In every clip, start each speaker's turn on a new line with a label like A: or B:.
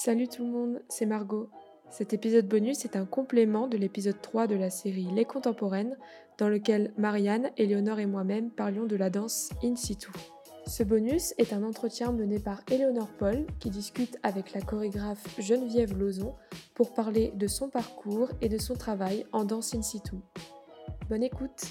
A: Salut tout le monde, c'est Margot. Cet épisode bonus est un complément de l'épisode 3 de la série Les Contemporaines, dans lequel Marianne, Éléonore et moi-même parlions de la danse in situ. Ce bonus est un entretien mené par Éléonore Paul qui discute avec la chorégraphe Geneviève Lozon pour parler de son parcours et de son travail en danse in situ. Bonne écoute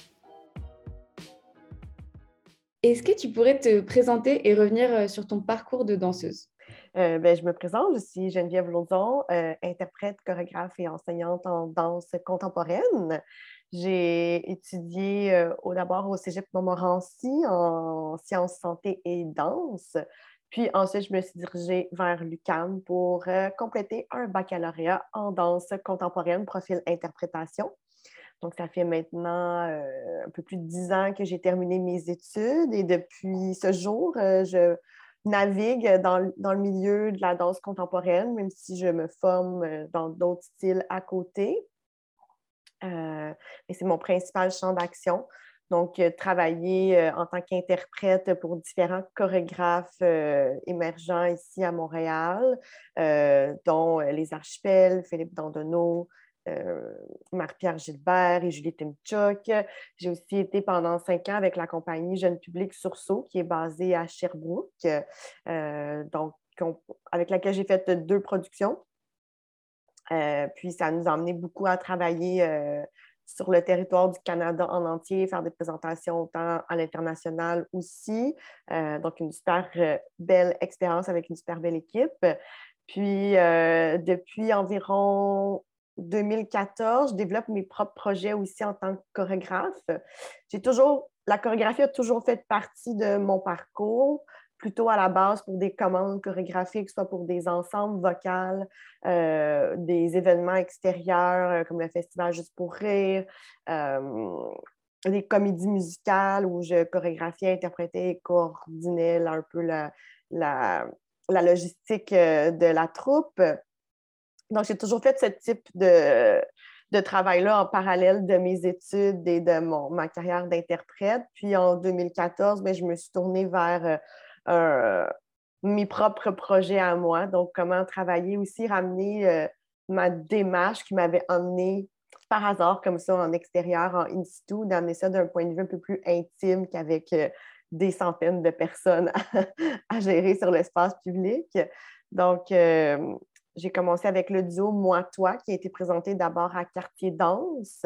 B: Est-ce que tu pourrais te présenter et revenir euh, sur ton parcours de danseuse?
C: Euh, ben, je me présente, je suis Geneviève Lauzon, euh, interprète, chorégraphe et enseignante en danse contemporaine. J'ai étudié euh, au d'abord au Cégep Montmorency en sciences santé et danse. Puis ensuite, je me suis dirigée vers l'UQAM pour compléter un baccalauréat en danse contemporaine, profil interprétation. Donc, ça fait maintenant un peu plus de dix ans que j'ai terminé mes études et depuis ce jour, je navigue dans, le milieu de la danse contemporaine, même si je me forme euh, dans d'autres styles à côté. Euh, et c'est mon principal champ d'action. Donc, euh, travailler en tant qu'interprète pour différents chorégraphes émergents ici à Montréal, dont les Archipels, Philippe Dandonneau, euh, Marc-Pierre Gilbert et Julie Timchuk. J'ai aussi été pendant cinq ans avec la compagnie Jeune Public Sursaut, qui est basée à Sherbrooke, euh, donc, avec laquelle j'ai fait deux productions. Euh, puis ça nous a amené beaucoup à travailler sur le territoire du Canada en entier, faire des présentations autant à l'international aussi. donc, une super belle expérience avec une super belle équipe. Puis, depuis environ 2014, je développe mes propres projets aussi en tant que chorégraphe. J'ai toujours, la chorégraphie a toujours fait partie de mon parcours, plutôt à la base pour des commandes chorégraphiques, soit pour des ensembles vocales, euh, des événements extérieurs euh, comme le Festival Juste pour rire, euh, des comédies musicales où je chorégraphiais, interprétais et coordonnais un peu la, la logistique de la troupe. Donc, j'ai toujours fait ce type de, de travail-là en parallèle de mes études et de mon, ma carrière d'interprète. Puis en 2014, bien, je me suis tournée vers euh, mes propres projets à moi. Donc, comment travailler aussi, ramener euh, ma démarche qui m'avait emmenée par hasard comme ça en extérieur, en in situ, d'amener ça d'un point de vue un peu plus intime qu'avec euh, des centaines de personnes à, gérer sur l'espace public. Donc, j'ai commencé avec le duo Moi-Toi, qui a été présenté d'abord à Quartier Danse,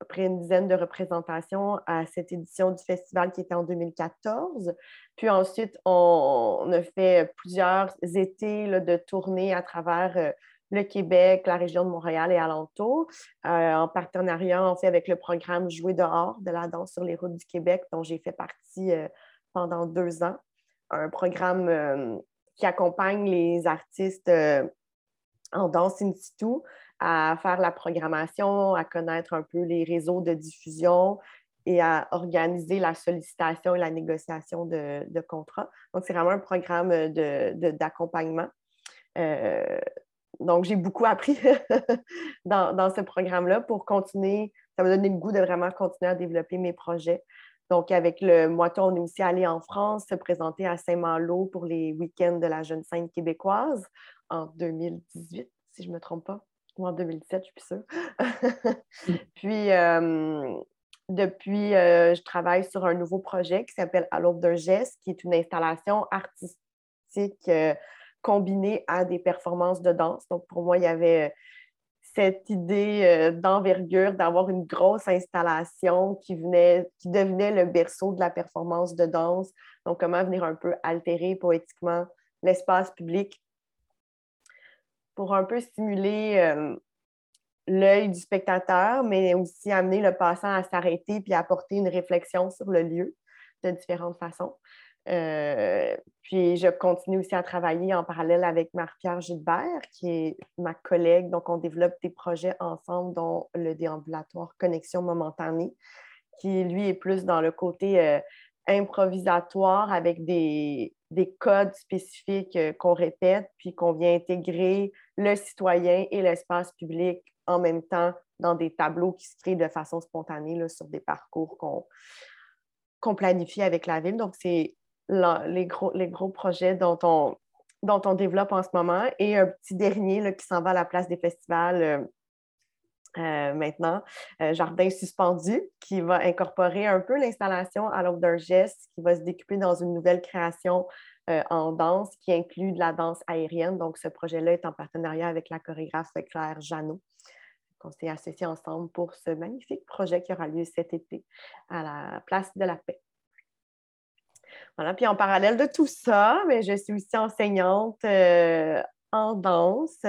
C: après une dizaine de représentations à cette édition du festival qui était en 2014. Puis ensuite, on, a fait plusieurs étés de tournées à travers euh, le Québec, la région de Montréal et alentour, euh, en partenariat en avec le programme Jouer dehors de la danse sur les routes du Québec, dont j'ai fait partie euh, pendant deux ans. Un programme qui accompagne les artistes euh, en danse in situ à faire la programmation, à connaître un peu les réseaux de diffusion et à organiser la sollicitation et la négociation de, contrats. Donc, c'est vraiment un programme d'accompagnement. De, euh, donc, j'ai beaucoup appris dans, dans, ce programme-là pour continuer. Ça m'a donné le goût de vraiment continuer à développer mes projets. Donc, avec le Moiton, on est aussi allé en France se présenter à Saint-Malo pour les week-ends de la jeune scène québécoise en 2018, si je ne me trompe pas, ou en 2017, je suis sûre. Puis, euh, depuis, euh, je travaille sur un nouveau projet qui s'appelle À l'aube d'un geste, qui est une installation artistique euh, combinée à des performances de danse. Donc, pour moi, il y avait cette idée euh, d'envergure, d'avoir une grosse installation qui, venait, qui devenait le berceau de la performance de danse. Donc, comment venir un peu altérer poétiquement l'espace public pour un peu stimuler euh, l'œil du spectateur, mais aussi amener le passant à s'arrêter puis apporter une réflexion sur le lieu de différentes façons. Euh, puis je continue aussi à travailler en parallèle avec Marie-Pierre Gilbert, qui est ma collègue. Donc, on développe des projets ensemble, dont le déambulatoire Connexion momentanée, qui, lui, est plus dans le côté euh, improvisatoire avec des, des codes spécifiques euh, qu'on répète, puis qu'on vient intégrer le citoyen et l'espace public en même temps dans des tableaux qui se créent de façon spontanée là, sur des parcours qu'on qu'on planifie avec la ville. Donc, c'est les, gros, projets dont on, développe en ce moment, et un petit dernier qui s'en va à la place des festivals euh, maintenant, euh, Jardin suspendu, qui va incorporer un peu l'installation à l'aube d'un geste, qui va se découper dans une nouvelle création euh, en danse qui inclut de la danse aérienne. Donc, ce projet-là est en partenariat avec la chorégraphe Claire Jeannot. On s'est associés ensemble pour ce magnifique projet qui aura lieu cet été à la Place de la Paix. Puis en parallèle de tout ça, mais je suis aussi enseignante en danse.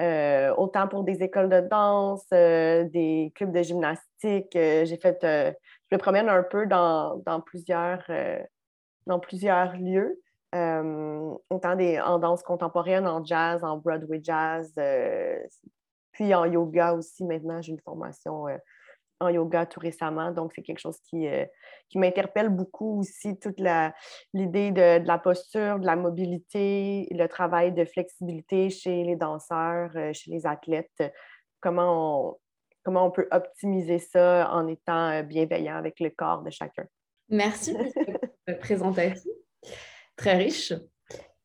C: Euh, autant pour des écoles de danse, euh, des clubs de gymnastique. Euh, j'ai fait, je me promène un peu dans, plusieurs, dans plusieurs lieux, autant des, en danse contemporaine, en jazz, en Broadway jazz, puis en yoga aussi. Maintenant, j'ai une formation en yoga tout récemment. Donc, c'est quelque chose qui, euh, qui m'interpelle beaucoup aussi, toute l'idée de, la posture, de la mobilité, le travail de flexibilité chez les danseurs, euh, chez les athlètes. Comment on, comment on peut optimiser ça en étant euh, bienveillant avec le corps de chacun.
B: Merci pour cette présentation très riche.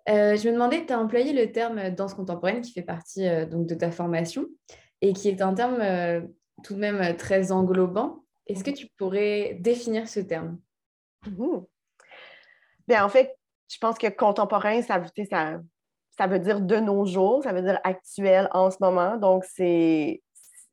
B: je me demandais, tu as employé le terme danse contemporaine qui fait partie donc de ta formation et qui est un terme tout de même euh, très englobant. Est-ce que tu pourrais définir ce terme?
C: Mmh. Bien, en fait, je pense que contemporain, ça, ça, ça veut dire de nos jours, ça veut dire actuel en ce moment. Donc, c'est,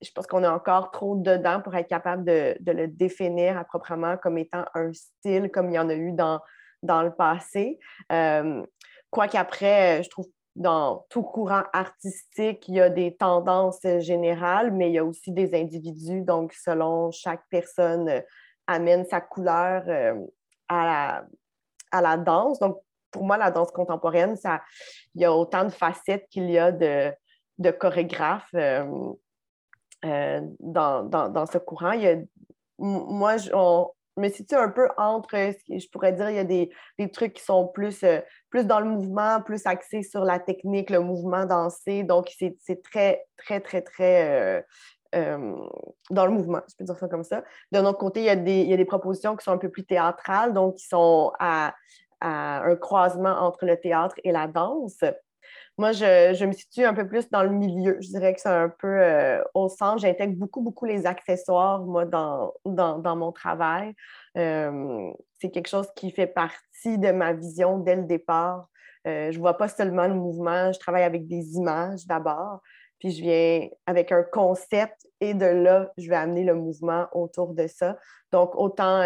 C: je pense qu'on est encore trop dedans pour être capable de, le définir à proprement comme étant un style comme il y en a eu dans, dans le passé. Euh, quoi qu'après, je trouve dans tout courant artistique, il y a des tendances générales, mais il y a aussi des individus. Donc, selon chaque personne, euh, amène sa couleur euh, à, la, à la danse. Donc, pour moi, la danse contemporaine, ça, il y a autant de facettes qu'il y a de, de chorégraphes euh, dans, dans, ce courant. Il y a, moi, on, me situe un peu entre, je pourrais dire, il y a des, trucs qui sont plus, euh, plus dans le mouvement, plus axés sur la technique, le mouvement dansé. Donc, c'est très, très, très, très euh, euh, dans le mouvement, je peux dire ça comme ça. D'un autre côté, il y, a des, il y, a des, propositions qui sont un peu plus théâtrales, donc qui sont à, à un croisement entre le théâtre et la danse. Moi, je, me situe un peu plus dans le milieu. Je dirais que c'est un peu euh, au centre. J'intègre beaucoup, beaucoup les accessoires, moi, dans, dans, mon travail. Euh, c'est quelque chose qui fait partie de ma vision dès le départ. Euh, je ne vois pas seulement le mouvement, je travaille avec des images d'abord, puis je viens avec un concept et de là, je vais amener le mouvement autour de ça. Donc, autant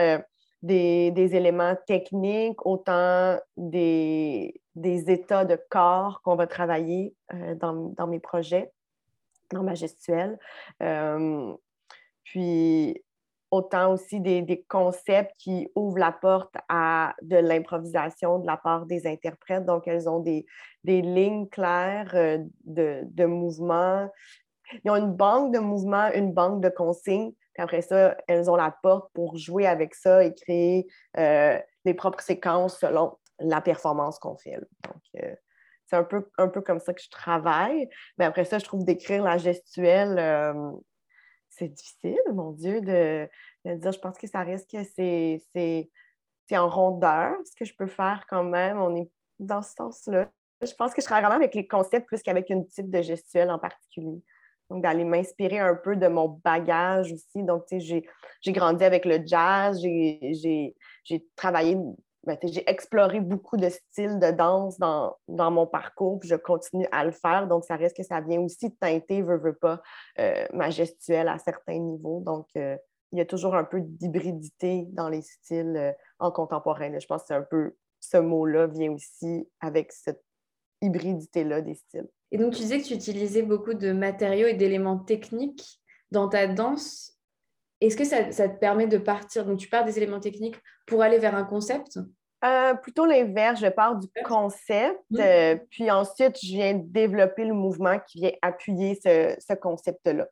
C: des, des, éléments techniques, autant des, des états de corps qu'on va travailler euh, dans, mes projets, dans ma gestuelle. Euh, puis autant aussi des, concepts qui ouvrent la porte à de l'improvisation de la part des interprètes. Donc, elles ont des, lignes claires euh, de, de mouvements. Ils ont une banque de mouvements, une banque de consignes. Puis après ça, elles ont la porte pour jouer avec ça et créer les propres séquences selon la performance qu'on fait. Donc, euh, c'est un peu, un peu comme ça que je travaille. Mais après ça, je trouve d'écrire la gestuelle, euh, c'est difficile, mon Dieu, de, dire, je pense que ça risque que c'est en rondeur, ce que je peux faire quand même. On est dans ce sens-là. Je pense que je travaille vraiment avec les concepts plus qu'avec une type de gestuelle en particulier. Donc, d'aller m'inspirer un peu de mon bagage aussi. Donc, tu sais, j'ai grandi avec le jazz, j'ai travaillé ben, j'ai exploré beaucoup de styles de danse dans, mon parcours, puis je continue à le faire. Donc, ça reste que ça vient aussi teinter, veut, veut pas, euh, ma gestuelle à certains niveaux. Donc, euh, il y a toujours un peu d'hybridité dans les styles euh, en contemporain. Je pense que c'est un peu ce mot-là vient aussi avec cette hybridité-là des styles.
B: Et donc, tu disais que tu utilisais beaucoup de matériaux et d'éléments techniques dans ta danse. Est-ce que ça, te permet de partir, donc tu pars des éléments techniques pour aller vers un concept?
C: Euh, plutôt l'inverse, je pars du concept, euh, puis ensuite je viens développer le mouvement qui vient appuyer ce, concept-là.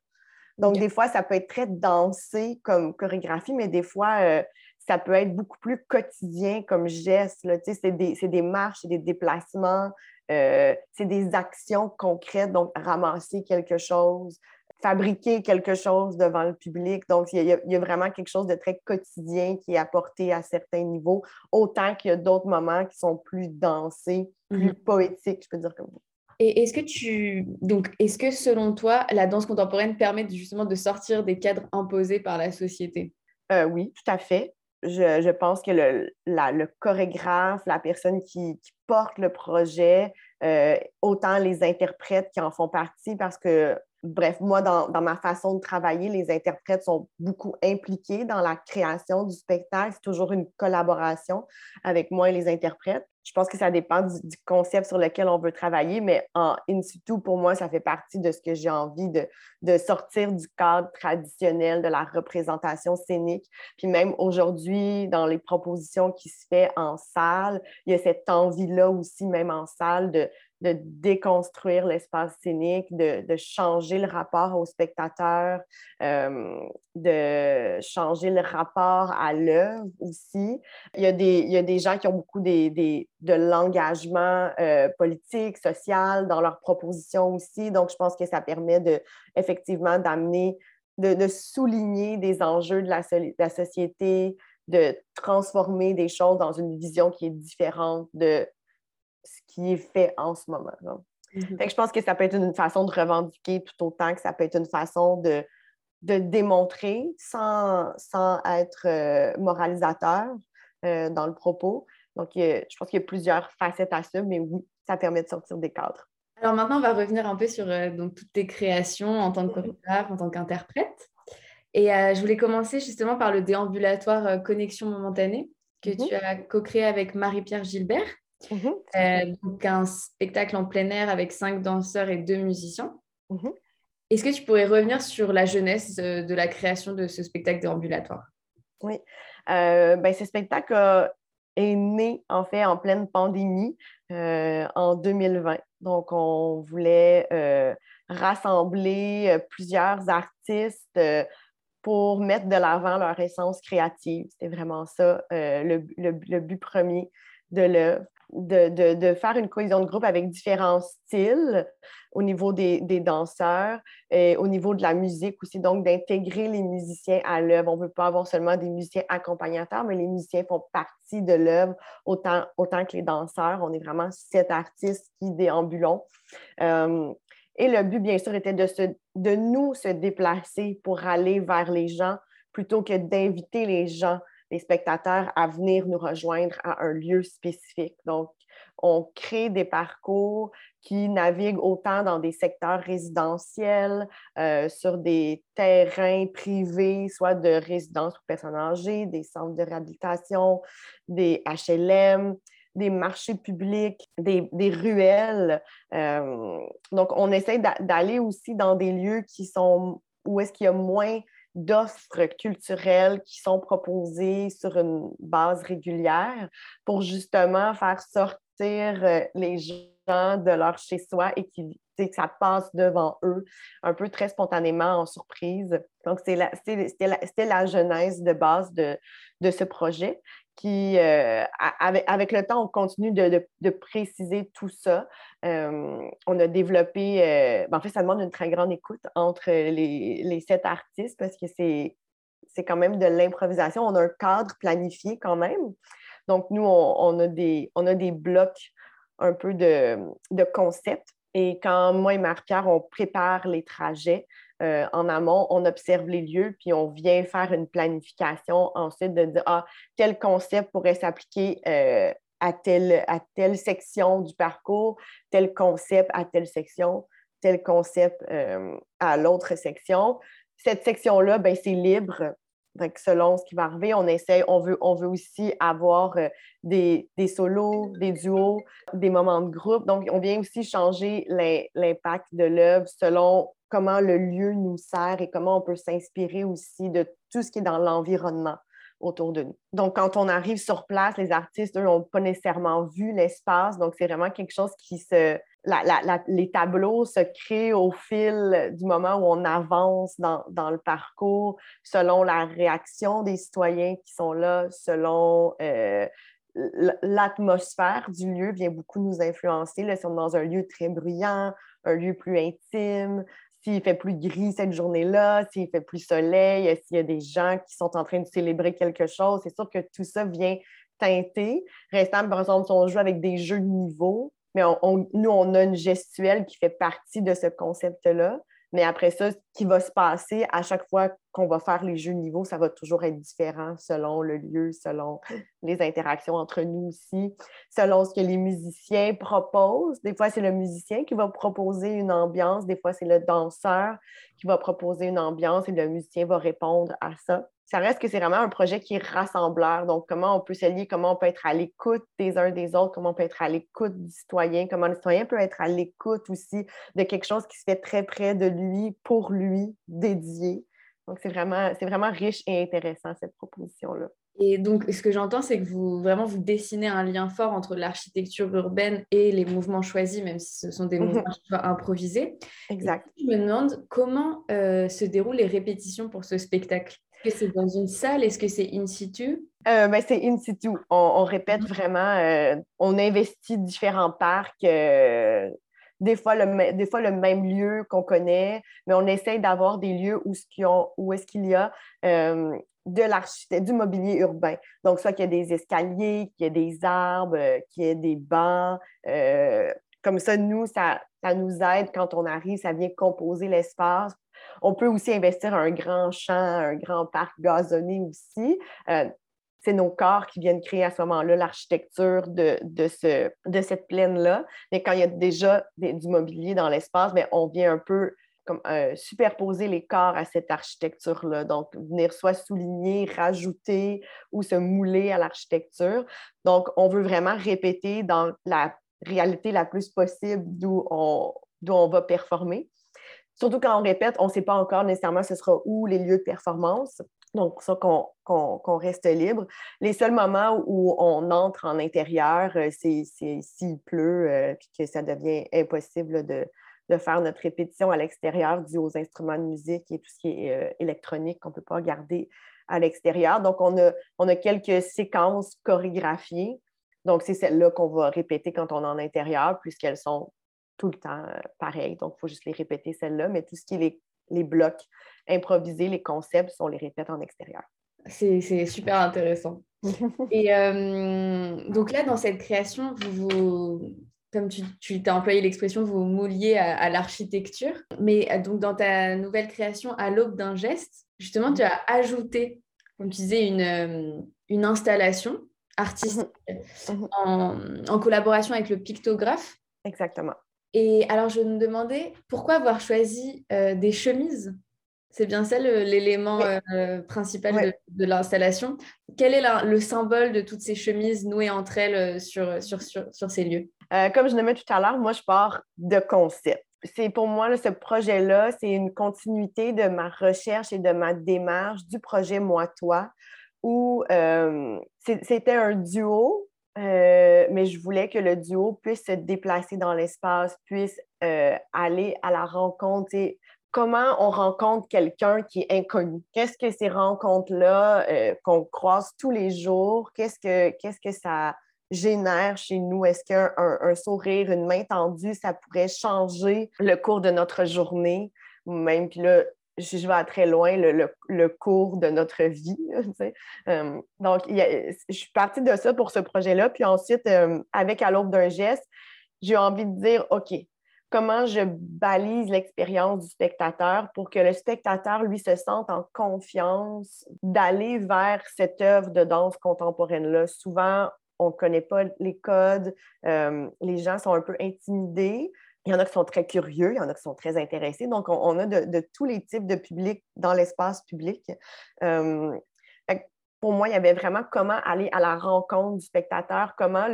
C: Donc, des fois, ça peut être très dansé comme chorégraphie, mais des fois, euh, ça peut être beaucoup plus quotidien comme geste. C'est des, des, marches, c'est des déplacements, c'est des actions concrètes, donc ramasser quelque chose, fabriquer quelque chose devant le public. Donc, il y, a, vraiment quelque chose de très quotidien qui est apporté à certains niveaux, autant qu'il y a d'autres moments qui sont plus dansés, plus mhm. poétiques, je peux dire comme ça.
B: Et est-ce que tu donc est-ce que selon toi la danse contemporaine permet justement de sortir des cadres imposés par la société?
C: Euh, Oui, tout à fait. Je, pense que le, le, chorégraphe, la personne qui, porte le projet, euh, autant les interprètes qui en font partie, parce que bref, moi, dans, ma façon de travailler, les interprètes sont beaucoup impliqués dans la création du spectacle. C'est toujours une collaboration avec moi et les interprètes. Je pense que ça dépend du, concept sur lequel on veut travailler, mais en in situ, pour moi, ça fait partie de ce que j'ai envie de, de, sortir du cadre traditionnel de la représentation scénique. Puis même aujourd'hui, dans les propositions qui se font en salle, il y a cette envie-là aussi, même en salle, de, de déconstruire l'espace scénique, de, de, changer le rapport au spectateur, euh, de changer le rapport à l'œuvre aussi. Il y, a des, il y, a des, gens qui ont beaucoup des, des, de l'engagement euh, politique, social dans leurs propositions aussi. Donc, je pense que ça permet de, effectivement d'amener, de, souligner des enjeux de la, de la société, de transformer des choses dans une vision qui est différente de qui est fait en ce moment. Mm-hmm. je pense que ça peut être une façon de revendiquer tout autant que ça peut être une façon de, de démontrer sans, sans être euh, moralisateur euh, dans le propos. Donc, je pense qu'il y a plusieurs facettes à ça, mais oui, ça permet de sortir des cadres.
B: Alors maintenant, on va revenir un peu sur euh, donc, toutes tes créations en tant que mm-hmm. chorégraphe, en tant qu'interprète. Et je voulais commencer justement par le déambulatoire Connexion momentanée que mm-hmm. tu as co-créé avec Marie-Pierre Gilbert. Mhm. Euh, donc un spectacle en plein air avec cinq danseurs et deux musiciens. Mhm. Est-ce que tu pourrais revenir sur la jeunesse de la création de ce spectacle déambulatoire?
C: Oui. Euh, ben, ce spectacle est né en fait en pleine pandémie euh, en 2020. Donc, on voulait rassembler plusieurs artistes pour mettre de l'avant leur essence créative. C'était vraiment ça le, le, but premier de l'œuvre de, faire une cohésion de groupe avec différents styles au niveau des, danseurs et au niveau de la musique aussi, donc d'intégrer les musiciens à l'œuvre. On ne veut pas avoir seulement des musiciens accompagnateurs, mais les musiciens font partie de l'œuvre autant, que les danseurs. On est vraiment sept artistes qui déambulons. Euh, et le but, bien sûr, était de, de nous se déplacer pour aller vers les gens plutôt que d'inviter les gens les spectateurs à venir nous rejoindre à un lieu spécifique. Donc, on crée des parcours qui naviguent autant dans des secteurs résidentiels, euh, sur des terrains privés, soit de résidence pour personnes âgées, des centres de réhabilitation, des HLM, des marchés publics, des, ruelles. Euh, donc, on essaie d'aller aussi dans des lieux qui sont où est-ce qu'il y a moins d'offres culturelles qui sont proposées sur une base régulière pour justement faire sortir euh, les gens de leur chez-soi et qui, que ça passe devant eux un peu très spontanément en surprise. Donc, c'était la, la, genèse de base de, de ce projet qui, euh, avec, le temps, on continue de, préciser tout ça. Euh, on a développé, euh, ben, en fait, ça demande une très grande écoute entre les, sept artistes parce que c'est, quand même de l'improvisation. On a un cadre planifié quand même. Donc, nous, on, a, des, on a des blocs un peu de, de concept. Et quand moi et Marc-Pierre, on prépare les trajets, euh, en amont, on observe les lieux, puis on vient faire une planification ensuite de dire, ah, tel concept pourrait s'appliquer euh, à, telle, section du parcours, tel concept à telle section, tel concept euh, à l'autre section. Cette section-là, ben, c'est libre. selon ce qui va arriver, on veut, on veut aussi avoir des, des, solos, des duos, des moments de groupe. Donc, on vient aussi changer l'impact de l'œuvre selon comment le lieu nous sert et comment on peut s'inspirer aussi de tout ce qui est dans l'environnement autour de nous. Donc, quand on arrive sur place, les artistes, eux, n'ont pas nécessairement vu l'espace. Donc, c'est vraiment quelque chose qui se... les tableaux se créent au fil du moment où on avance dans, le parcours, selon la réaction des citoyens qui sont là, selon euh, l'atmosphère du lieu vient beaucoup nous influencer. Là, si on est dans un lieu très bruyant, un lieu plus intime, s'il fait plus gris cette journée-là, s'il fait plus soleil, s'il y a des gens qui sont en train de célébrer quelque chose. C'est sûr que tout ça vient teinter. Restant, par exemple, si on joue avec des jeux de niveau, mais nous, on a une gestuelle qui fait partie de ce concept-là. Mais après ça, ce qui va se passer à chaque fois qu'on va faire les jeux niveau, ça va toujours être différent selon le lieu, selon les interactions entre nous aussi, selon ce que les musiciens proposent. Des fois, c'est le musicien qui va proposer une ambiance, des fois, c'est le danseur qui va proposer une ambiance et le musicien va répondre à ça ça reste que c'est vraiment un projet qui est rassembleur. Donc, comment on peut s'allier, comment on peut être à l'écoute des uns des autres, comment on peut être à l'écoute du citoyen, comment le citoyen peut être à l'écoute aussi de quelque chose qui se fait très près de lui, pour lui, dédié. Donc, c'est vraiment, c'est vraiment riche et intéressant, cette proposition-là.
B: Et donc, ce que j'entends, c'est que vous vraiment vous dessinez un lien fort entre l'architecture urbaine et les mouvements choisis, même si ce sont des mhm. mouvements improvisés.
C: Exact.
B: je me demande comment euh, se déroulent les répétitions pour ce spectacle. Est-ce que c'est dans une salle? Est-ce que c'est in situ?
C: Euh, ben, c'est in situ. On, répète mhm. vraiment, euh, on investit différents parcs, euh, des, fois le, des fois le même lieu qu'on connaît, mais on essaye d'avoir des lieux où, où est-ce qu'il y a de l'architecture, du mobilier urbain. Donc, soit qu'il y a des escaliers, qu'il y ait des arbres, qu'il y ait des bancs. comme ça, nous, ça, ça nous aide quand on arrive, ça vient composer l'espace on peut aussi investir un grand champ, un grand parc gazonné aussi. Euh, c'est nos corps qui viennent créer à ce moment-là l'architecture de, ce, de cette plaine-là. Mais quand il y a déjà du mobilier dans l'espace, ben, on vient un peu euh, superposer les corps à cette architecture-là. Donc, venir soit souligner, rajouter ou se mouler à l'architecture. Donc, on veut vraiment répéter dans la réalité la plus possible d'où on, on va performer. Surtout quand on répète, on ne sait pas encore nécessairement ce sera où les lieux de performance. Donc, ça qu'on reste libre. Les seuls moments où on entre en intérieur, euh, c'est s'il pleut euh, que ça devient impossible de, faire notre répétition à l'extérieur dû aux instruments de musique et tout ce qui est euh, électronique qu'on ne peut pas garder à l'extérieur. Donc, on a, on a quelques séquences chorégraphiées. Donc, c'est celles-là qu'on va répéter quand on est en intérieur, puisqu'elles sont tout le temps euh, pareil. Donc, il faut juste les répéter, celles-là. Mais tout ce qui est les, les blocs improvisés, les concepts, on les répète en extérieur.
B: C'est super intéressant. Et euh, donc là, dans cette création, vous, vous comme tu, tu as employé l'expression, vous mouliez à, l'architecture. Mais euh, donc dans ta nouvelle création, à l'aube d'un geste, justement, tu as ajouté, comme tu disais, une, une installation artistique mhm. Mhm. en, en, collaboration avec le pictographe.
C: Exactement.
B: Et alors, je me demandais pourquoi avoir choisi euh, des chemises? C'est bien ça l'élément euh, principal de, l'installation? Quel est le symbole de toutes ces chemises nouées entre elles euh, sur, sur, sur, ces lieux?
C: Comme je le mets tout à l'heure, moi, je pars de concept. C'est pour moi, ce projet-là, c'est une continuité de ma recherche et de ma démarche du projet Moi-Toi, où c'était un duo euh, mais je voulais que le duo puisse se déplacer dans l'espace, puisse euh, aller à la rencontre. Et comment on rencontre quelqu'un qui est inconnu? Qu'est-ce que ces rencontres-là euh, qu'on croise tous les jours, qu'est-ce que, que ça génère chez nous? Est-ce qu'un un, sourire, une main tendue, ça pourrait changer le cours de notre journée? Même, puis là, je, je vais très loin, le, cours de notre vie. Euh, donc, je suis partie de ça pour ce projet-là. Puis ensuite, euh, avec À l'aube d'un geste, j'ai envie de dire, OK, comment je balise l'expérience du spectateur pour que le spectateur, lui, se sente en confiance d'aller vers cette œuvre de danse contemporaine-là. Souvent, on ne connaît pas les codes, euh, les gens sont un peu intimidés. Il y en a qui sont très curieux, il y en a qui sont très intéressés. Donc, on, a de, tous les types de publics dans l'espace public. Euh, pour moi, il y avait vraiment comment aller à la rencontre du spectateur, comment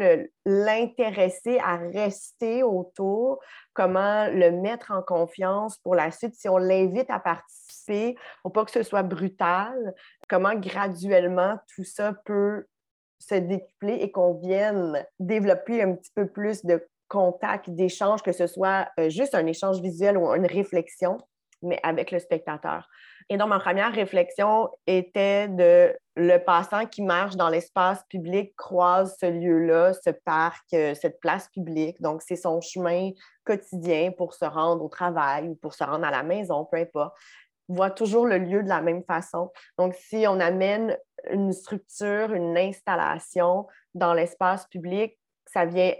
C: l'intéresser à rester autour, comment le mettre en confiance pour la suite. Si on l'invite à participer, pour pas que ce soit brutal, comment graduellement tout ça peut se décupler et qu'on vienne développer un petit peu plus de contact, d'échange, que ce soit euh, juste un échange visuel ou une réflexion mais avec le spectateur. Et donc, ma première réflexion était de le passant qui marche dans l'espace public croise ce lieu-là, ce parc, euh, cette place publique. Donc, c'est son chemin quotidien pour se rendre au travail ou pour se rendre à la maison, peu importe. Voit toujours le lieu de la même façon. Donc, si on amène une structure, une installation dans l'espace public, ça vient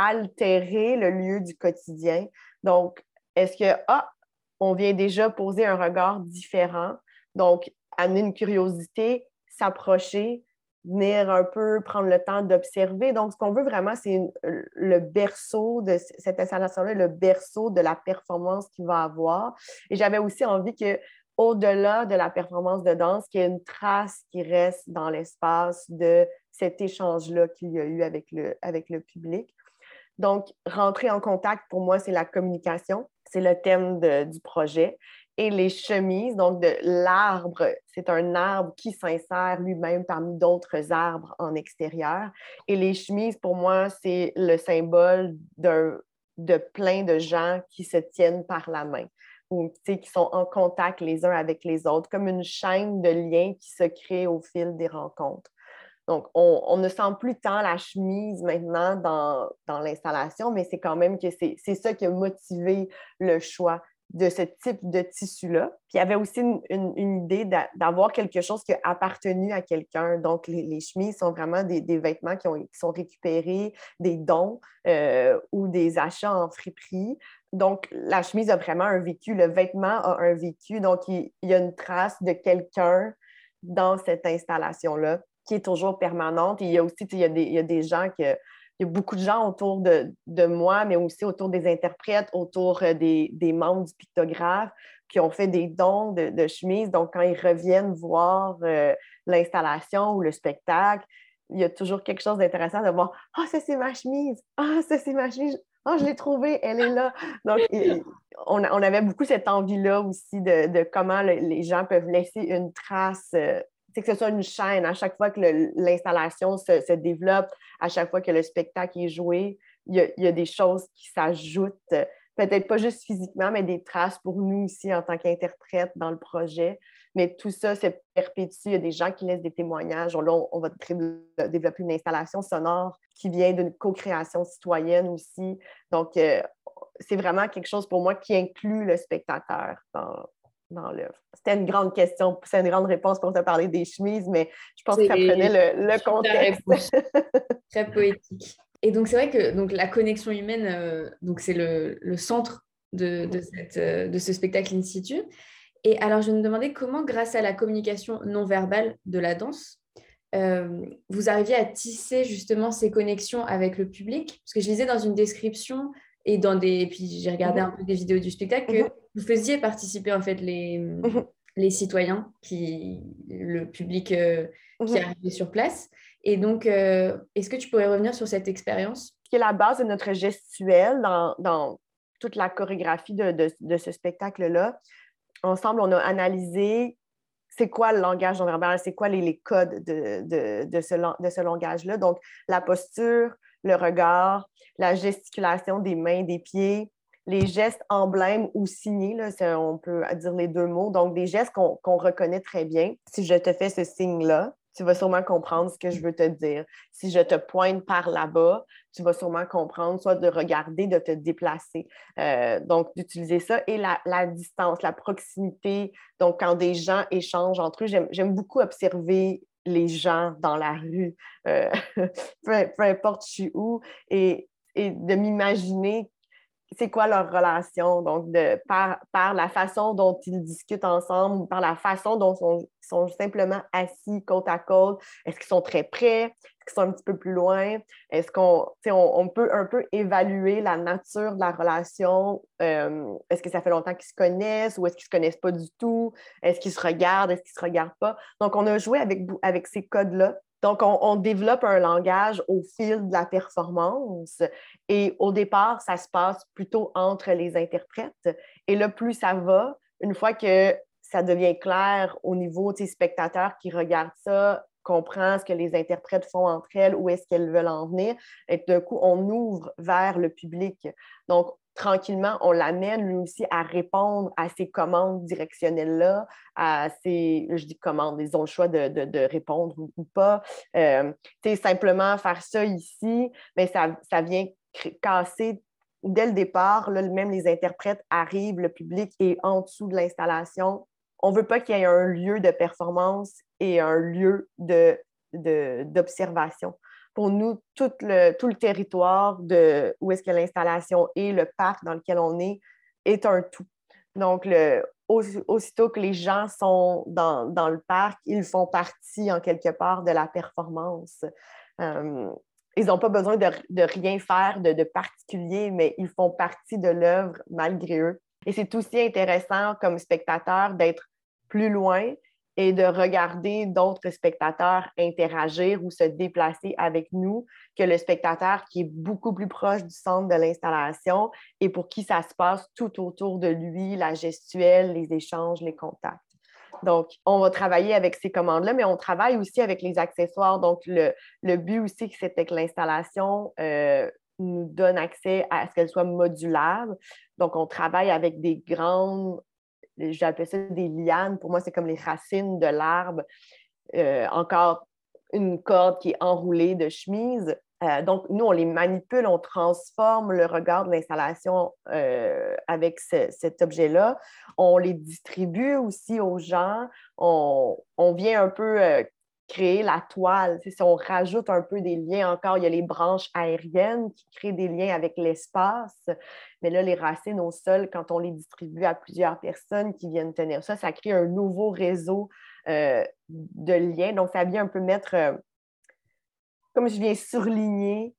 C: altérer le lieu du quotidien. Donc, est-ce que, ah, on vient déjà poser un regard différent? Donc, amener une curiosité, s'approcher, venir un peu prendre le temps d'observer. Donc, ce qu'on veut vraiment, c'est le berceau de cette installation-là, le berceau de la performance qu'il va avoir. Et j'avais aussi envie que au-delà de la performance de danse, qu'il y ait une trace qui reste dans l'espace de cet échange-là qu'il y a eu avec le, avec le public. Donc, rentrer en contact, pour moi, c'est la communication. C'est le thème du projet. Et les chemises, donc de l'arbre, c'est un arbre qui s'insère lui-même parmi d'autres arbres en extérieur. Et les chemises, pour moi, c'est le symbole de plein de gens qui se tiennent par la main ou qui sont en contact les uns avec les autres, comme une chaîne de liens qui se crée au fil des rencontres. Donc, on, ne sent plus tant la chemise maintenant dans, l'installation, mais c'est quand même que c'est ça qui a motivé le choix de ce type de tissu-là. Puis il y avait aussi une, idée d'avoir quelque chose qui a appartenu à quelqu'un. Donc, les, chemises sont vraiment des, vêtements qui, sont récupérés, des dons euh, ou des achats en friperie. Donc, la chemise a vraiment un vécu, le vêtement a un vécu. Donc, il y a une trace de quelqu'un dans cette installation-là qui est toujours permanente. il y a aussi, il y a des, il y a des gens il y a beaucoup de gens autour de, de, moi, mais aussi autour des interprètes, autour euh, des, des, membres du pictographe qui ont fait des dons de, de chemises. Donc, quand ils reviennent voir euh, l'installation ou le spectacle, il y a toujours quelque chose d'intéressant de voir Ah, ça, c'est ma chemise. Ah, ça, c'est ma chemise. Ah, je l'ai trouvée, elle est là. Donc, on, on, avait beaucoup cette envie-là aussi de, de comment les gens peuvent laisser une trace euh, que ce soit une chaîne. À chaque fois que l'installation se, développe, à chaque fois que le spectacle est joué, il y a, des choses qui s'ajoutent, peut-être pas juste physiquement, mais des traces pour nous aussi en tant qu'interprète dans le projet. Mais tout ça se perpétue. Il y a des gens qui laissent des témoignages. Là, on, va développer une installation sonore qui vient d'une co-création citoyenne aussi. Donc, euh, c'est vraiment quelque chose pour moi qui inclut le spectateur dans l'œuvre? C'était une grande question, c'est une grande réponse pour te parler des chemises, mais je pense que ça prenait le, le contexte.
B: Très poétique. Et donc, c'est vrai que donc, la connexion humaine, euh, donc c'est le, le, centre de, de, cette, euh, de, ce spectacle in situ. Et alors, je me demandais comment, grâce à la communication non verbale de la danse, euh, vous arriviez à tisser justement ces connexions avec le public? Parce que je lisais dans une description et dans des puis j'ai regardé mhm. un peu des vidéos du spectacle que mhm. vous faisiez participer en fait les, mhm. les citoyens qui le public euh, qui arrivait sur place et donc euh, est-ce que tu pourrais revenir sur cette expérience?
C: Qui est la base de notre gestuelle dans, dans toute la chorégraphie de, de, de ce spectacle là ensemble on a analysé c'est quoi le langage non verbal, c'est quoi les, les codes de, de, de ce, de ce langage-là. Donc, la posture, le regard, la gesticulation des mains, des pieds, les gestes emblèmes ou signés, là, on peut dire les deux mots, donc des gestes qu'on reconnaît très bien. Si je te fais ce signe-là, tu vas sûrement comprendre ce que je veux te dire. Si je te pointe par là-bas, tu vas sûrement comprendre, soit de regarder, de te déplacer. Euh, donc, d'utiliser ça et la, la, distance, la proximité. Donc, quand des gens échangent entre eux, j'aime beaucoup observer les gens dans la rue, euh, peu, importe je suis où, et, et de m'imaginer c'est quoi leur relation, donc par, la façon dont ils discutent ensemble, par la façon dont ils sont, simplement assis côte à côte? Est-ce qu'ils sont très près? Est-ce qu'ils sont un petit peu plus loin? Est-ce qu'on on, peut un peu évaluer la nature de la relation? Euh, est-ce que ça fait longtemps qu'ils se connaissent ou est-ce qu'ils ne se connaissent pas du tout? Est-ce qu'ils se regardent? Est-ce qu'ils ne se regardent pas? Donc, on a joué avec, avec ces codes-là donc, on, développe un langage au fil de la performance. Et au départ, ça se passe plutôt entre les interprètes. Et là, plus ça va, une fois que ça devient clair au niveau des spectateurs qui regardent ça, comprend ce que les interprètes font entre elles, où est-ce qu'elles veulent en venir, et d'un coup, on ouvre vers le public. Donc, tranquillement, on l'amène lui aussi à répondre à ces commandes directionnelles-là, à ces, je dis commandes, ils ont le choix de, répondre ou, pas. Euh, simplement faire ça ici, mais ça, vient casser dès le départ, même les interprètes arrivent, le public est en dessous de l'installation. On ne veut pas qu'il y ait un lieu de performance et un lieu d'observation. Pour nous, tout le, tout le territoire de où est-ce que l'installation est, le parc dans lequel on est, est un tout. Donc, aussitôt que les gens sont dans, dans, le parc, ils font partie en quelque part de la performance. Euh, ils n'ont pas besoin de, rien faire de, particulier, mais ils font partie de l'œuvre malgré eux. Et c'est aussi intéressant comme spectateur d'être plus loin et de regarder d'autres spectateurs interagir ou se déplacer avec nous que le spectateur qui est beaucoup plus proche du centre de l'installation et pour qui ça se passe tout autour de lui, la gestuelle, les échanges, les contacts. Donc, on va travailler avec ces commandes-là, mais on travaille aussi avec les accessoires. Donc, le, but aussi, c'était que l'installation euh, nous donne accès à ce qu'elle soit modulable. Donc, on travaille avec des grandes, j'appelle ça des lianes. Pour moi, c'est comme les racines de l'arbre. Euh, encore une corde qui est enroulée de chemise. Euh, donc, nous, on les manipule, on transforme le regard de l'installation euh, avec cet objet-là. On les distribue aussi aux gens. On, vient un peu créer la toile. Si on rajoute un peu des liens encore, il y a les branches aériennes qui créent des liens avec l'espace. Mais là, les racines au sol, quand on les distribue à plusieurs personnes qui viennent tenir ça, ça crée un nouveau réseau de liens. Donc, ça vient un peu mettre comme je viens surligner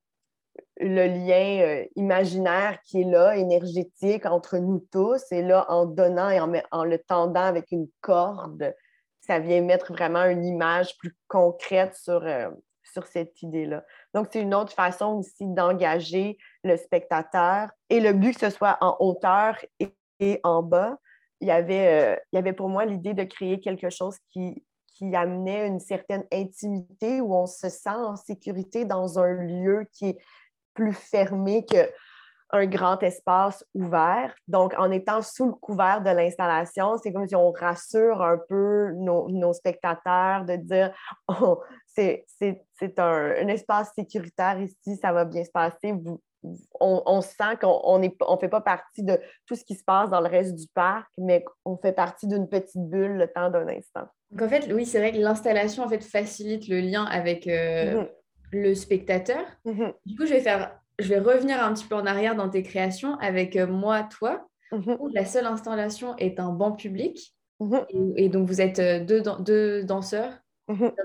C: le lien euh, imaginaire qui est là, énergétique entre nous tous, et là, en donnant et en, le tendant avec une corde, ça vient mettre vraiment une image plus concrète sur, euh, sur cette idée-là. Donc, c'est une autre façon aussi d'engager le spectateur. Et le but que ce soit en hauteur et, en bas, il y, avait, euh, il y avait pour moi l'idée de créer quelque chose qui qui amenait une certaine intimité où on se sent en sécurité dans un lieu qui est plus fermé qu'un grand espace ouvert. Donc, en étant sous le couvert de l'installation, c'est comme si on rassure un peu nos, spectateurs de dire oh, c'est un, un, espace sécuritaire ici, ça va bien se passer. Vous, on, sent qu'on ne on fait pas partie de tout ce qui se passe dans le reste du parc, mais on fait partie d'une petite bulle le temps d'un instant.
B: Donc en fait, oui, c'est vrai que l'installation en fait facilite le lien avec euh, mm-hmm. le spectateur. Mm-hmm. Du coup, je vais faire, je vais revenir un petit peu en arrière dans tes créations avec euh, moi, toi, mm-hmm. où la seule installation est un banc public. Et, donc vous êtes euh, deux, deux danseurs,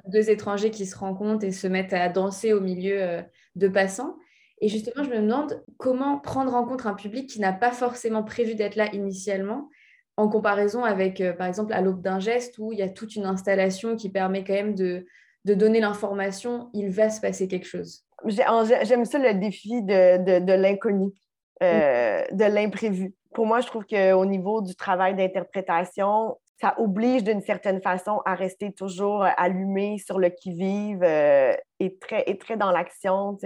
B: deux étrangers qui se rencontrent et se mettent à danser au milieu de passants. Et justement, je me demande comment prendre en compte un public qui n'a pas forcément prévu d'être là initialement, en comparaison avec, euh, par exemple, à l'aube d'un geste où il y a toute une installation qui permet quand même de, de donner l'information, il va se passer quelque chose.
C: J'aime ça le défi de, l'inconnu, euh, de l'imprévu. Pour moi, je trouve qu'au niveau du travail d'interprétation, ça oblige d'une certaine façon à rester toujours euh, allumé sur le qui-vive euh, et, très, et très dans l'action.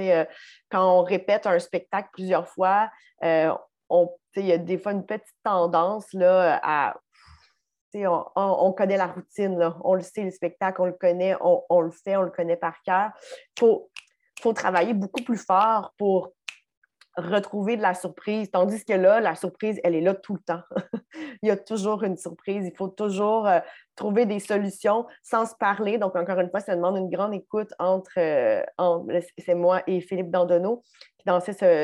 C: Quand on répète un spectacle plusieurs fois, il y a des fois une petite tendance là, à. On, on, connaît la routine, on le sait, le spectacle, on le connaît, on, le fait, on le connaît par cœur. Il faut, faut travailler beaucoup plus fort pour retrouver de la surprise. Tandis que là, la surprise, elle est là tout le temps. il y a toujours une surprise. Il faut toujours euh, trouver des solutions sans se parler. Donc, encore une fois, ça demande une grande écoute entre, euh, c'est moi et Philippe Dandonneau qui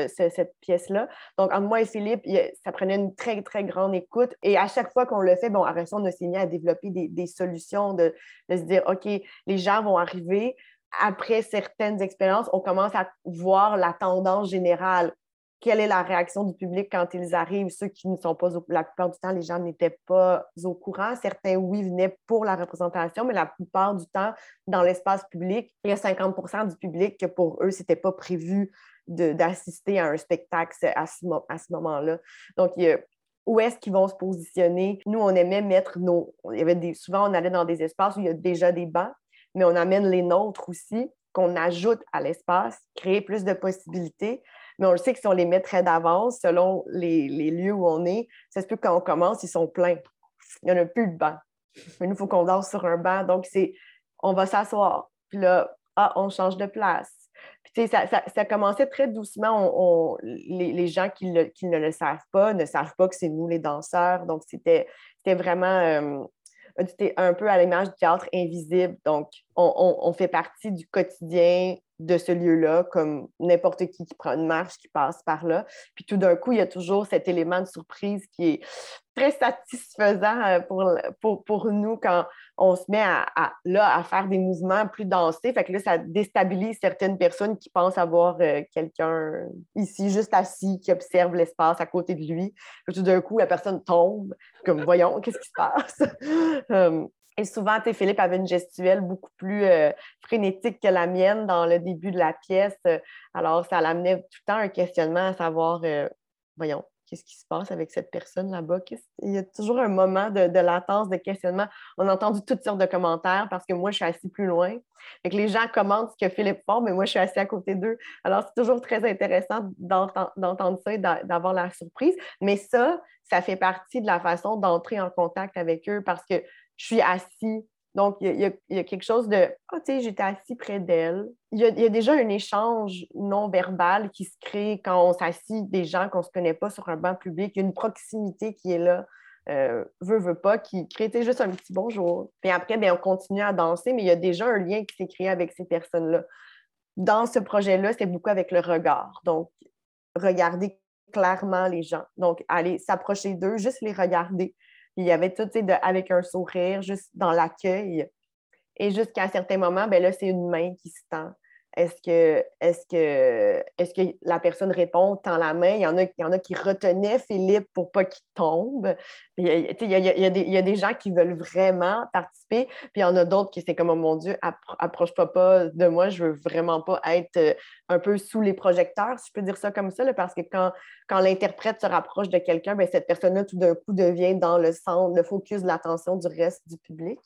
C: cette pièce-là. Donc, entre moi et Philippe, ça prenait une très, très grande écoute. Et à chaque fois qu'on le fait, bon, à on a signé à développer des, solutions, de, de se dire, OK, les gens vont arriver, après certaines expériences, on commence à voir la tendance générale. Quelle est la réaction du public quand ils arrivent? Ceux qui ne sont pas au... La plupart du temps, les gens n'étaient pas au courant. Certains, oui, venaient pour la représentation, mais la plupart du temps, dans l'espace public, il y a 50% du public que pour eux, ce n'était pas prévu d'assister à un spectacle à ce, ce moment-là. Donc, où est-ce qu'ils vont se positionner? Nous, on aimait mettre nos... Il y avait des... Souvent, on allait dans des espaces où il y a déjà des bancs mais on amène les nôtres aussi, qu'on ajoute à l'espace, créer plus de possibilités. Mais on le sait que si on les met très d'avance, selon les, lieux où on est, ça se peut quand on commence, ils sont pleins. Il n'y en a plus de banc. Mais nous, il faut qu'on danse sur un banc. Donc, c'est on va s'asseoir. Puis là, ah, on change de place. Puis, ça, ça, ça, commençait très doucement. les, gens qui, ne le savent pas ne savent pas que c'est nous les danseurs. Donc, c'était vraiment euh, un peu à l'image du théâtre invisible. Donc, on, fait partie du quotidien de ce lieu-là, comme n'importe qui qui prend une marche, qui passe par là. Puis tout d'un coup, il y a toujours cet élément de surprise qui est très satisfaisant euh, pour, nous quand on se met à, à faire des mouvements plus dansés. Fait que là, ça déstabilise certaines personnes qui pensent avoir euh, quelqu'un ici, juste assis, qui observe l'espace à côté de lui. tout d'un coup, la personne tombe, comme voyons, qu'est-ce qui se passe? Euh, et souvent, Philippe avait une gestuelle beaucoup plus euh, frénétique que la mienne dans le début de la pièce. Alors, ça l'amenait tout le temps un questionnement à savoir, euh, voyons, qu'est-ce qui se passe avec cette personne là-bas? Il y a toujours un moment de, latence, de questionnement. On a entendu toutes sortes de commentaires parce que moi, je suis assis plus loin. Que les gens commentent ce que Philippe fait, mais moi, je suis assis à côté d'eux. Alors, c'est toujours très intéressant d'entendre ça et d'avoir la surprise. Mais ça, ça fait partie de la façon d'entrer en contact avec eux parce que je suis assis. Donc, il y, a, quelque chose de Ah, tu sais, j'étais assis près d'elle. Il y, a, déjà un échange non verbal qui se crée quand on s'assit des gens qu'on ne se connaît pas sur un banc public. Il y a une proximité qui est là. Euh, veut, veut pas, qui crée juste un petit bonjour. Puis après, bien, on continue à danser, mais il y a déjà un lien qui s'est créé avec ces personnes-là. Dans ce projet-là, c'est beaucoup avec le regard. Donc, regarder clairement les gens. Donc, aller s'approcher d'eux, juste les regarder il y avait tout, avec un sourire, juste dans l'accueil. Et jusqu'à un certain moment, ben là, c'est une main qui se tend. Est-ce que, est que, est que la personne répond, tend la main? Il y, en a, il y en a qui retenaient Philippe pour pas qu'il tombe. Il y, a, il, y a, des, gens qui veulent vraiment participer, puis il y en a d'autres qui c'est comme, oh mon Dieu, approche-toi pas de moi, je veux vraiment pas être euh, un peu sous les projecteurs, si je peux dire ça comme ça, parce que quand, quand l'interprète se rapproche de quelqu'un, ben, cette personne-là, tout d'un coup, devient dans le centre, le focus de l'attention du reste du public.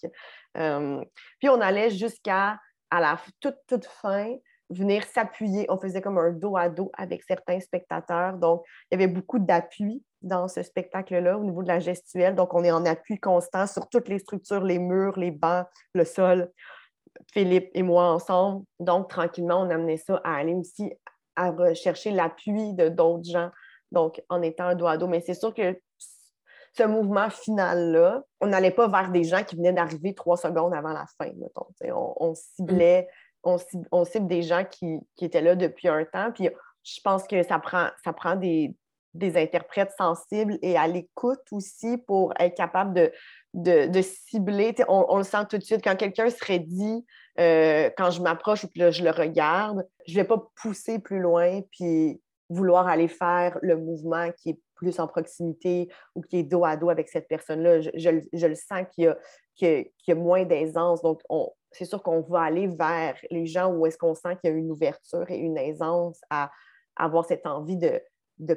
C: Euh, puis on allait jusqu'à à la toute, toute fin, venir s'appuyer. On faisait comme un dos à dos avec certains spectateurs. Donc, il y avait beaucoup d'appui dans ce spectacle-là au niveau de la gestuelle. Donc, on est en appui constant sur toutes les structures, les murs, les bancs, le sol. Philippe et moi ensemble. Donc, tranquillement, on amenait ça à aller aussi à rechercher l'appui de d'autres gens. Donc, en étant un dos à dos. Mais c'est sûr que ce mouvement final-là, on n'allait pas vers des gens qui venaient d'arriver trois secondes avant la fin. On, ciblait, on, cible, des gens qui, étaient là depuis un temps. Puis je pense que ça prend, ça prend des, interprètes sensibles et à l'écoute aussi pour être capable de, de, cibler. On, le sent tout de suite. Quand quelqu'un serait dit, euh, quand je m'approche ou que je le regarde, je ne vais pas pousser plus loin puis vouloir aller faire le mouvement qui est plus en proximité ou qui est dos à dos avec cette personne-là. Je, le sens qu'il y, a, moins d'aisance. Donc, c'est sûr qu'on va aller vers les gens où est-ce qu'on sent qu'il y a une ouverture et une aisance à, avoir cette envie de,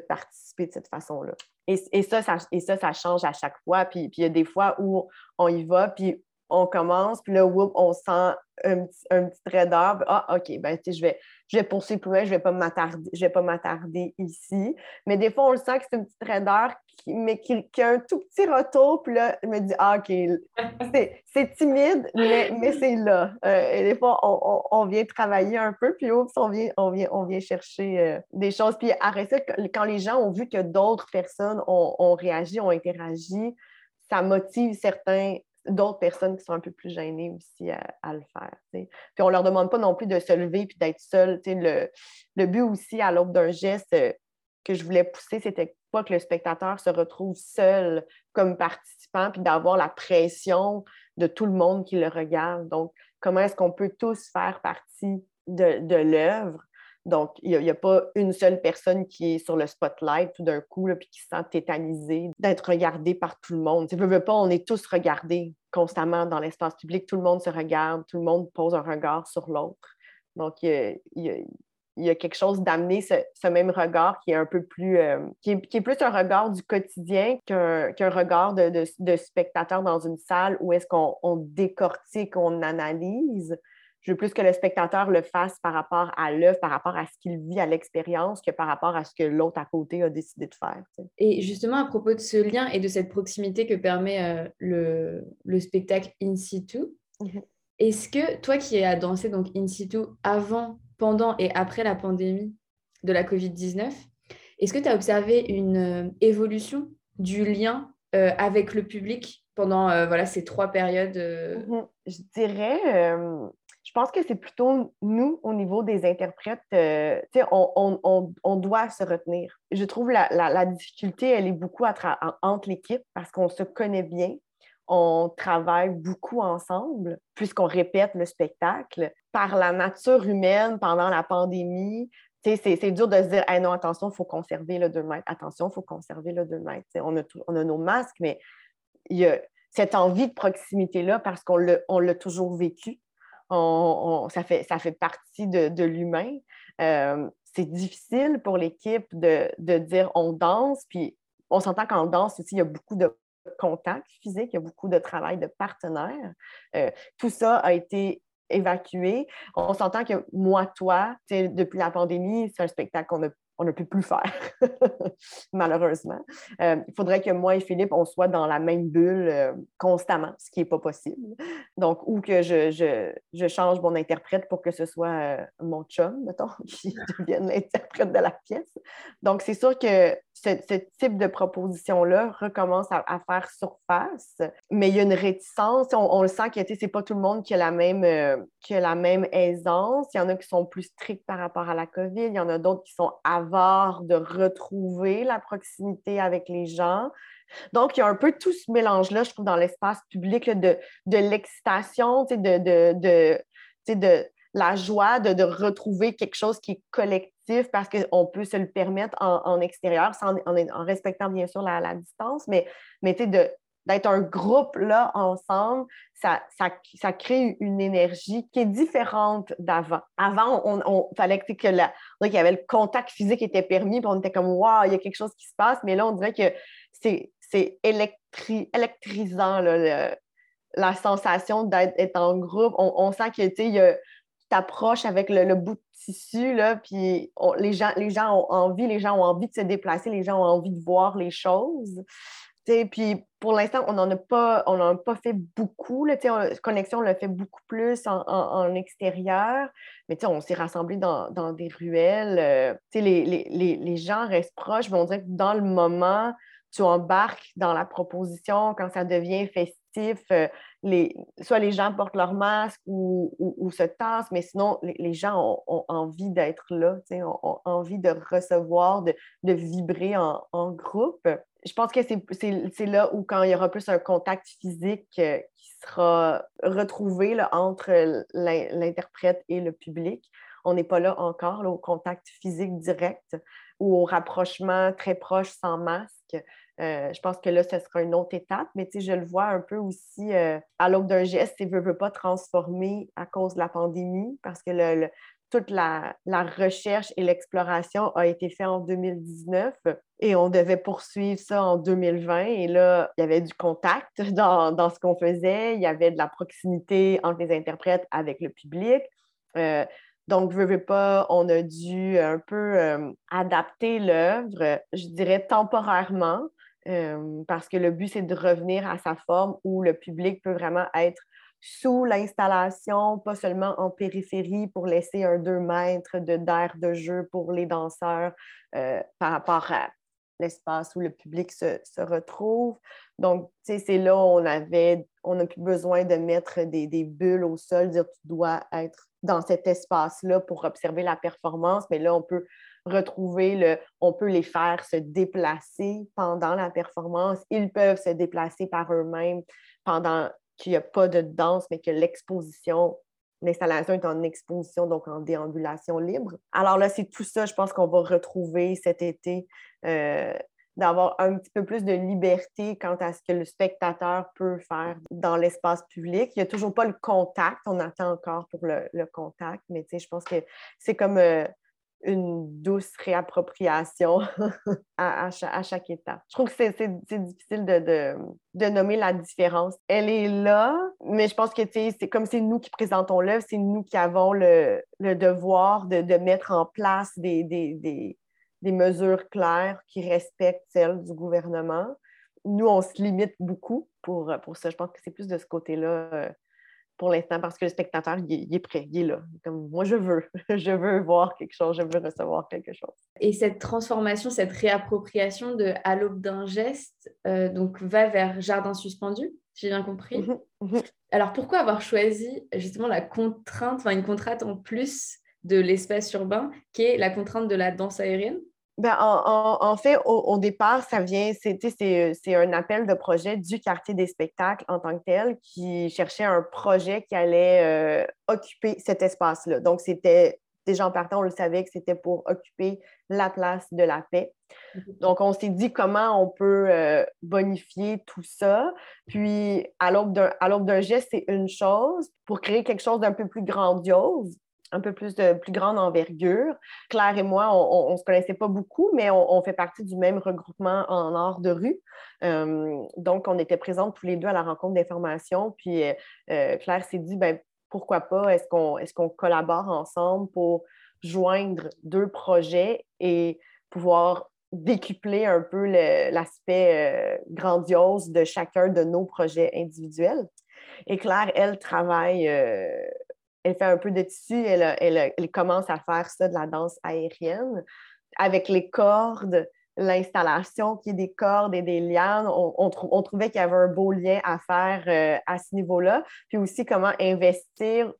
C: participer de cette façon-là. Et, ça, ça, et ça, ça change à chaque fois. Puis, puis il y a des fois où on y va, puis on commence, puis là, on sent un, un petit trait d'arbre. Ah, OK, ben, je vais, je vais poursuivre plus loin, je ne vais pas m'attarder, je vais pas m'attarder ici. Mais des fois, on le sent que c'est une petite raideur, qui, mais qui, a un tout petit retour, puis là, je me dis, ah, OK, c'est timide, mais, mais c'est là. Euh, et des fois, on, on, vient travailler un peu, puis oups, on vient, on vient, on vient chercher euh, des choses. Puis après ça, quand les gens ont vu que d'autres personnes ont, ont réagi, ont interagi, ça motive certains d'autres personnes qui sont un peu plus gênées aussi à, le faire. Puis on ne leur demande pas non plus de se lever et d'être seul. Le, but aussi à l'aube d'un geste euh, que je voulais pousser, c'était pas que le spectateur se retrouve seul comme participant puis d'avoir la pression de tout le monde qui le regarde. Donc, comment est-ce qu'on peut tous faire partie de l'œuvre? Donc, il n'y a, pas une seule personne qui est sur le spotlight tout d'un coup, puis qui se sent tétanisée d'être regardée par tout le monde. Tu veux, pas, on est tous regardés constamment dans l'espace public. Tout le monde se regarde, tout le monde pose un regard sur l'autre. Donc, il y, a, quelque chose d'amener ce, même regard qui est un peu plus, euh, qui, est, plus un regard du quotidien qu'un regard de, spectateur dans une salle où est-ce qu'on décortique, on analyse je veux plus que le spectateur le fasse par rapport à l'œuvre, par rapport à ce qu'il vit, à l'expérience, que par rapport à ce que l'autre à côté a décidé de faire.
B: Et justement, à propos de ce lien et de cette proximité que permet euh, le, le, spectacle in situ, mhm. est-ce que toi qui as dansé donc in situ avant, pendant et après la pandémie de la COVID-19, est-ce que tu as observé une euh, évolution du lien euh, avec le public pendant euh, voilà, ces trois périodes
C: mhm. Je dirais, pense que c'est plutôt nous, au niveau des interprètes, on, on, on, doit se retenir. Je trouve la, la, difficulté, elle est beaucoup entre l'équipe parce qu'on se connaît bien, on travaille beaucoup ensemble puisqu'on répète le spectacle. Par la nature humaine, pendant la pandémie, c'est dur de se dire non, attention, il faut conserver le 2 mètres. Attention, il faut conserver le 2 mètres. On a, on a, nos masques, mais il y a cette envie de proximité-là parce qu'on l'a toujours vécu. On, ça, fait, ça fait partie de, de l'humain. Euh, c'est difficile pour l'équipe de, de, dire on danse, puis on s'entend qu'en danse aussi, il y a beaucoup de contact physique, il y a beaucoup de travail de partenaires. Euh, tout ça a été évacué. On s'entend que moi, toi, depuis la pandémie, c'est un spectacle qu'on a on ne peut plus faire, malheureusement. Euh, il faudrait que moi et Philippe, on soit dans la même bulle euh, constamment, ce qui n'est pas possible. Donc, ou que je, je, change mon interprète pour que ce soit euh, mon chum, mettons, qui devienne l'interprète de la pièce. Donc, c'est sûr que ce, type de proposition-là recommence à, faire surface, mais il y a une réticence. On, le sent que ce n'est pas tout le monde qui a, la même, qui a la même aisance. Il y en a qui sont plus stricts par rapport à la COVID, il y en a d'autres qui sont de retrouver la proximité avec les gens. Donc, il y a un peu tout ce mélange-là, je trouve, dans l'espace public, de, de l'excitation, de, de, de, la joie de, retrouver quelque chose qui est collectif parce qu'on peut se le permettre en, extérieur, en, en, respectant bien sûr la, la distance, mais, mais de, d'être un groupe là ensemble, ça, ça, crée une énergie qui est différente d'avant. Avant, on, fallait que, qu'il y avait le contact physique était permis, puis on était comme waouh, il y a quelque chose qui se passe, mais là, on dirait que c'est, c'est électrisant la sensation d'être en groupe. On, sent que tu t'approches avec le, bout de tissu, là, puis les, gens, les gens ont envie, les gens ont envie de se déplacer, les gens ont envie de voir les choses puis pour l'instant, on n'en a pas, on a pas fait beaucoup. Là, Connexion, on l'a fait beaucoup plus en, extérieur, mais on s'est rassemblés dans, dans, des ruelles. Euh, les, les, les, gens restent proches, mais on dirait que dans le moment, tu embarques dans la proposition quand ça devient festif. Euh, soit les gens portent leur masque ou, se tassent, mais sinon, les, gens ont, envie d'être là, ont, envie de recevoir, de, vibrer en, en groupe je pense que c'est là où, quand il y aura plus un contact physique euh, qui sera retrouvé entre l'interprète et le public, on n'est pas là encore au contact physique direct ou au rapprochement très proche sans masque. Euh, je pense que là, ce sera une autre étape, mais je le vois un peu aussi euh, à l'aube d'un geste, il ne veut pas transformer à cause de la pandémie parce que toute la, recherche et l'exploration a été faite en 2019 et on devait poursuivre ça en 2020. Et là, il y avait du contact dans, ce qu'on faisait, il y avait de la proximité entre les interprètes avec le public. Euh, donc, veux, veux pas, on a dû un peu adapter l'œuvre, je dirais temporairement, parce que le but, c'est de revenir à sa forme où le public peut vraiment être sous l'installation, pas seulement en périphérie pour laisser un 2 mètres d'air de, jeu pour les danseurs par rapport à l'espace où le public se, se retrouve. Donc, c'est là où on avait, on n'a plus besoin de mettre des, des, bulles au sol, dire tu dois être dans cet espace-là pour observer la performance, mais là, on peut retrouver le, on peut les faire se déplacer pendant la performance. Ils peuvent se déplacer par eux-mêmes pendant qu'il n'y a pas de danse, mais que l'exposition, l'installation est en exposition, donc en déambulation libre. Alors là, c'est tout ça, je pense qu'on va retrouver cet été, euh, d'avoir un petit peu plus de liberté quant à ce que le spectateur peut faire dans l'espace public. Il n'y a toujours pas le contact, on attend encore pour le, contact, mais je pense que c'est comme... Euh, une douce réappropriation à, chaque, étape. Je trouve que c'est difficile de, nommer la différence. Elle est là, mais je pense que c'est comme c'est nous qui présentons l'œuvre, c'est nous qui avons le, devoir de, mettre en place des, des, mesures claires qui respectent celles du gouvernement. Nous, on se limite beaucoup pour, pour ça. Je pense que c'est plus de ce côté-là euh, pour l'instant parce que le spectateur, il est, prêt, il est là. Comme moi, je veux, je veux voir quelque chose, je veux recevoir quelque chose.
B: Et cette transformation, cette réappropriation de à l'aube d'un geste, euh, donc va vers jardin suspendu, j'ai bien compris. Mhm, mhm. Alors pourquoi avoir choisi justement la contrainte, enfin une contrainte en plus de l'espace urbain, qui est la contrainte de la danse aérienne?
C: Ben, en, fait, au, départ, ça vient, c'est un appel de projet du quartier des spectacles en tant que tel qui cherchait un projet qui allait euh, occuper cet espace-là. Donc, c'était déjà en partant, on le savait que c'était pour occuper la place de la paix. Mm-hmm. Donc, on s'est dit comment on peut euh, bonifier tout ça. Puis, à l'aube d'un geste, c'est une chose. Pour créer quelque chose d'un peu plus grandiose, un peu plus de plus grande envergure. Claire et moi, on ne se connaissait pas beaucoup, mais on, fait partie du même regroupement en art de rue. Euh, donc, on était présentes tous les deux à la rencontre d'information. Puis euh, Claire s'est dit, ben, pourquoi pas, est-ce qu'on est qu'on collabore ensemble pour joindre deux projets et pouvoir décupler un peu l'aspect euh, grandiose de chacun de nos projets individuels? Et Claire, elle travaille elle fait un peu de tissu, elle, commence à faire ça de la danse aérienne. Avec les cordes, l'installation qui est des cordes et des lianes, on, trouvait qu'il y avait un beau lien à faire euh, à ce niveau-là. Puis aussi comment investir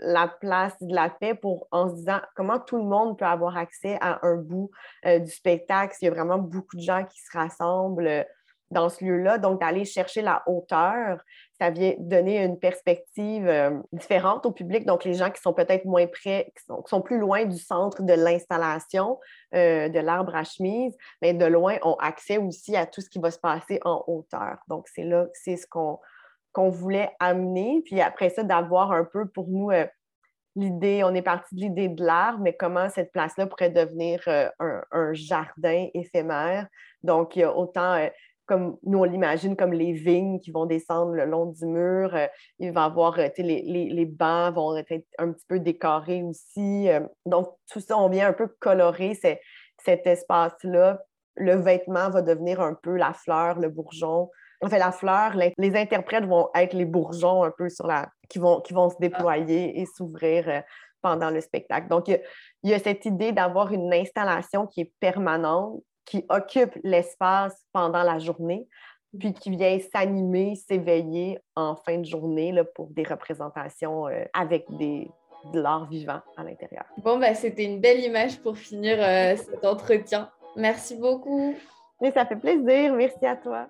C: la place de la paix pour, en se disant comment tout le monde peut avoir accès à un bout euh, du spectacle. Il y a vraiment beaucoup de gens qui se rassemblent dans ce lieu-là. Donc, d'aller chercher la hauteur, ça vient donner une perspective euh, différente au public. Donc, les gens qui sont peut-être moins près, qui sont, plus loin du centre de l'installation euh, de l'arbre à chemise, mais de loin ont accès aussi à tout ce qui va se passer en hauteur. Donc, c'est là, c'est ce qu'on voulait amener. Puis après ça, d'avoir un peu pour nous euh, l'idée, on est parti de l'idée de l'arbre, mais comment cette place-là pourrait devenir un, un, jardin éphémère. Donc, il y a autant comme nous on l'imagine comme les vignes qui vont descendre le long du mur. Euh, il va y avoir, euh, les, les, les, bancs vont être un petit peu décorés aussi. Euh. donc, tout ça, on vient un peu colorer cet espace-là. Le vêtement va devenir un peu la fleur, le bourgeon. En fait, la fleur, les, interprètes vont être les bourgeons un peu sur la, qui vont, qui vont se déployer et s'ouvrir pendant le spectacle. Donc, il y a cette idée d'avoir une installation qui est permanente, qui occupe l'espace pendant la journée, puis qui vient s'animer, s'éveiller en fin de journée là, pour des représentations euh, avec des, de l'art vivant à l'intérieur.
B: Bon, bah, c'était une belle image pour finir euh, cet entretien. Merci beaucoup.
C: Mais ça fait plaisir. Merci à toi.